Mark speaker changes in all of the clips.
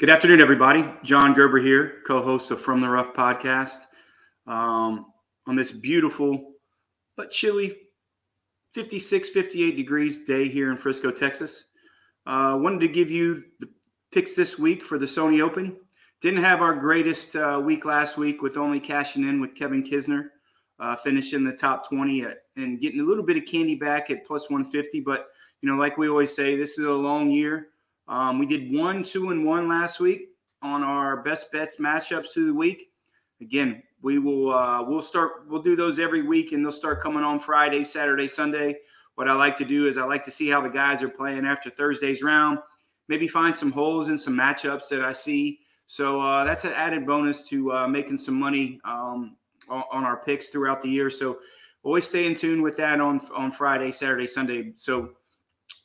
Speaker 1: Good afternoon, everybody. John Gerber here, co host of From the Rough podcast. Um, on this beautiful but chilly 56, 58 degrees day here in Frisco, Texas. Uh, wanted to give you the picks this week for the Sony Open. Didn't have our greatest uh, week last week with only cashing in with Kevin Kisner, uh, finishing the top 20 at, and getting a little bit of candy back at plus 150. But, you know, like we always say, this is a long year. Um, we did one, two, and one last week on our best bets matchups through the week. Again, we will uh, we'll start we'll do those every week, and they'll start coming on Friday, Saturday, Sunday. What I like to do is I like to see how the guys are playing after Thursday's round. Maybe find some holes in some matchups that I see. So uh, that's an added bonus to uh, making some money um, on, our picks throughout the year. So always stay in tune with that on on Friday, Saturday, Sunday. So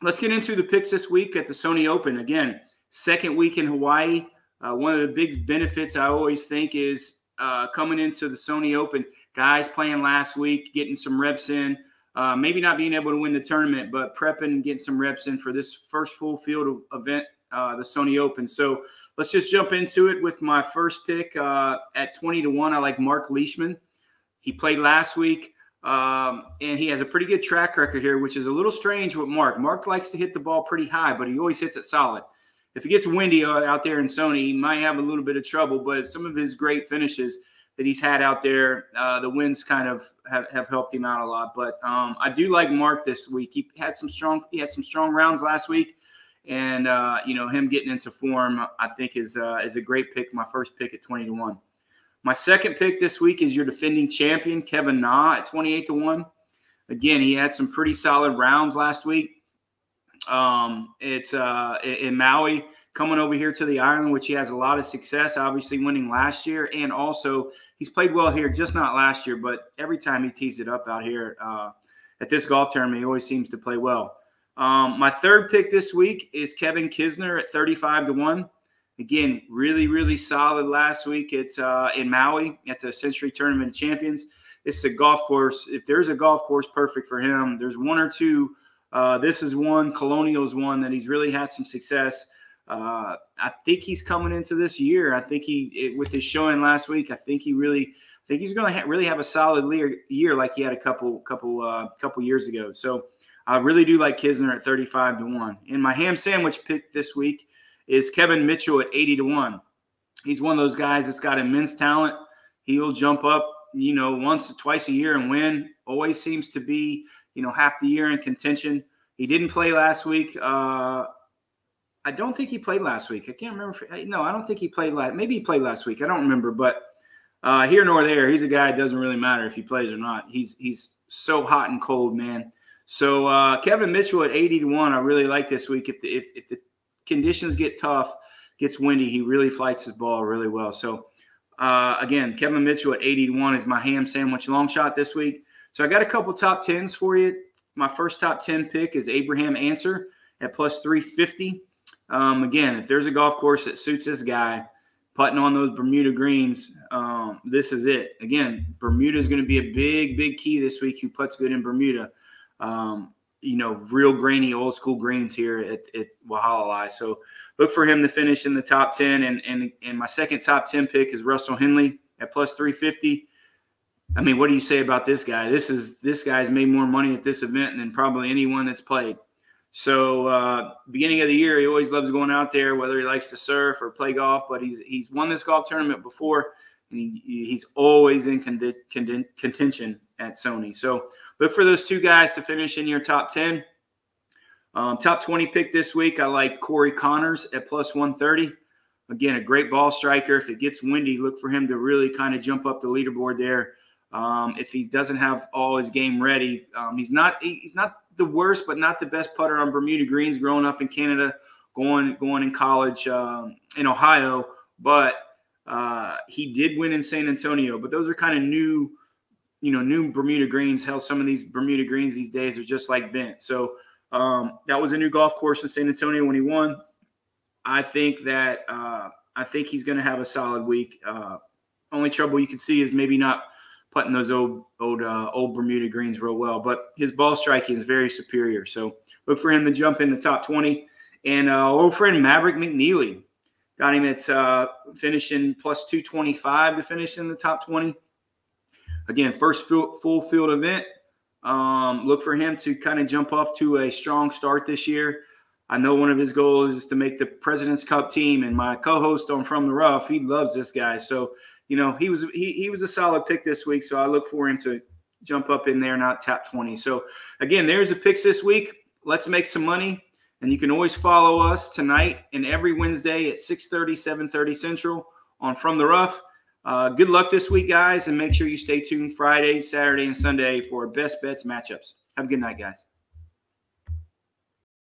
Speaker 1: let's get into the picks this week at the Sony Open. Again, second week in Hawaii. Uh, one of the big benefits I always think is uh, coming into the Sony Open, guys playing last week, getting some reps in. Uh, maybe not being able to win the tournament, but prepping and getting some reps in for this first full field event, uh, the Sony Open. So let's just jump into it with my first pick uh, at 20 to 1. I like Mark Leishman. He played last week. Um, and he has a pretty good track record here, which is a little strange with Mark. Mark likes to hit the ball pretty high, but he always hits it solid. If it gets windy out there in Sony, he might have a little bit of trouble, but some of his great finishes that he's had out there, uh, the winds kind of have, have helped him out a lot. But um, I do like Mark this week. He had some strong he had some strong rounds last week, and uh, you know him getting into form, I think is uh, is a great pick. My first pick at twenty to one. My second pick this week is your defending champion, Kevin Na, at 28 to 1. Again, he had some pretty solid rounds last week. Um, it's uh, in Maui, coming over here to the island, which he has a lot of success, obviously winning last year. And also, he's played well here, just not last year, but every time he tees it up out here uh, at this golf tournament, he always seems to play well. Um, my third pick this week is Kevin Kisner at 35 to 1. Again, really, really solid last week at uh, in Maui at the Sentry Tournament of Champions. It's a golf course. If there's a golf course perfect for him, there's one or two. Uh, this is one. Colonial's one that he's really had some success. Uh, I think he's coming into this year. I think he, it, with his showing last week, I think he really, I think he's going to ha- really have a solid year like he had a couple, couple, uh, couple years ago. So I really do like Kisner at 35 to one. In my ham sandwich pick this week, is Kevin Mitchell at 80 to 1. He's one of those guys that's got immense talent. He'll jump up, you know, once or twice a year and win. Always seems to be, you know, half the year in contention. He didn't play last week. Uh, I don't think he played last week. I can't remember. If, no, I don't think he played last. Maybe he played last week. I don't remember. But uh, here nor there, he's a guy. It doesn't really matter if he plays or not. He's he's so hot and cold, man. So uh, Kevin Mitchell at eighty to one. I really like this week. If the if, if the conditions get tough, gets windy, he really flights his ball really well. So uh, again, Kevin Mitchell at 81 is my ham sandwich long shot this week. So I got a couple top tens for you. My first top 10 pick is Abraham Ancer at plus 350. Um, again, if there's a golf course that suits this guy, putting on those Bermuda greens, um, this is it. Again, Bermuda is going to be a big, big key this week. Who puts good in Bermuda? Um, you know, real grainy old school greens here at, at Waialae. So look for him to finish in the top 10. And, and, and my second top 10 pick is Russell Henley at plus 350. I mean, what do you say about this guy? This is this guy's made more money at this event than probably anyone that's played. So uh, beginning of the year, he always loves going out there, whether he likes to surf or play golf. But he's he's won this golf tournament before, and he, he's always in contention at Sony. So Look for those two guys to finish in your top 10. Um, top 20 pick this week, I like Corey Conners at plus 130. Again, a great ball striker. If it gets windy, look for him to really kind of jump up the leaderboard there. Um, if he doesn't have all his game ready, um, he's not he's not the worst, but not the best putter on Bermuda greens. Growing up in Canada, going going in college um, in Ohio, but uh, he did win in San Antonio. But those are kind of new you know, new Bermuda greens. Hell, some of these Bermuda greens these days are just like bent. So um, that was a new golf course in San Antonio when he won. I think that uh, I think he's going to have a solid week. Uh, only trouble you can see is maybe not putting those old old uh, old Bermuda greens real well, but his ball striking is very superior. So look for him to jump in the top twenty. And uh, old friend Maverick McNealy Got him at uh, finishing plus 225 to finish in the top 20. Again, first full, field event. Um, look for him to kind of jump off to a strong start this year. I know one of his goals is to make the President's Cup team, and my co-host on From the Rough, he loves this guy. So, you know, he was he, he was a solid pick this week. So I look for him to jump up in there, not tap 20. So again, there's the picks this week. Let's make some money. And you can always follow us tonight and every Wednesday at 6:30, 7:30 Central on From the Rough. Uh, good luck this week, guys, and make sure you stay tuned Friday, Saturday, and Sunday for best bets matchups. Have a good night, guys.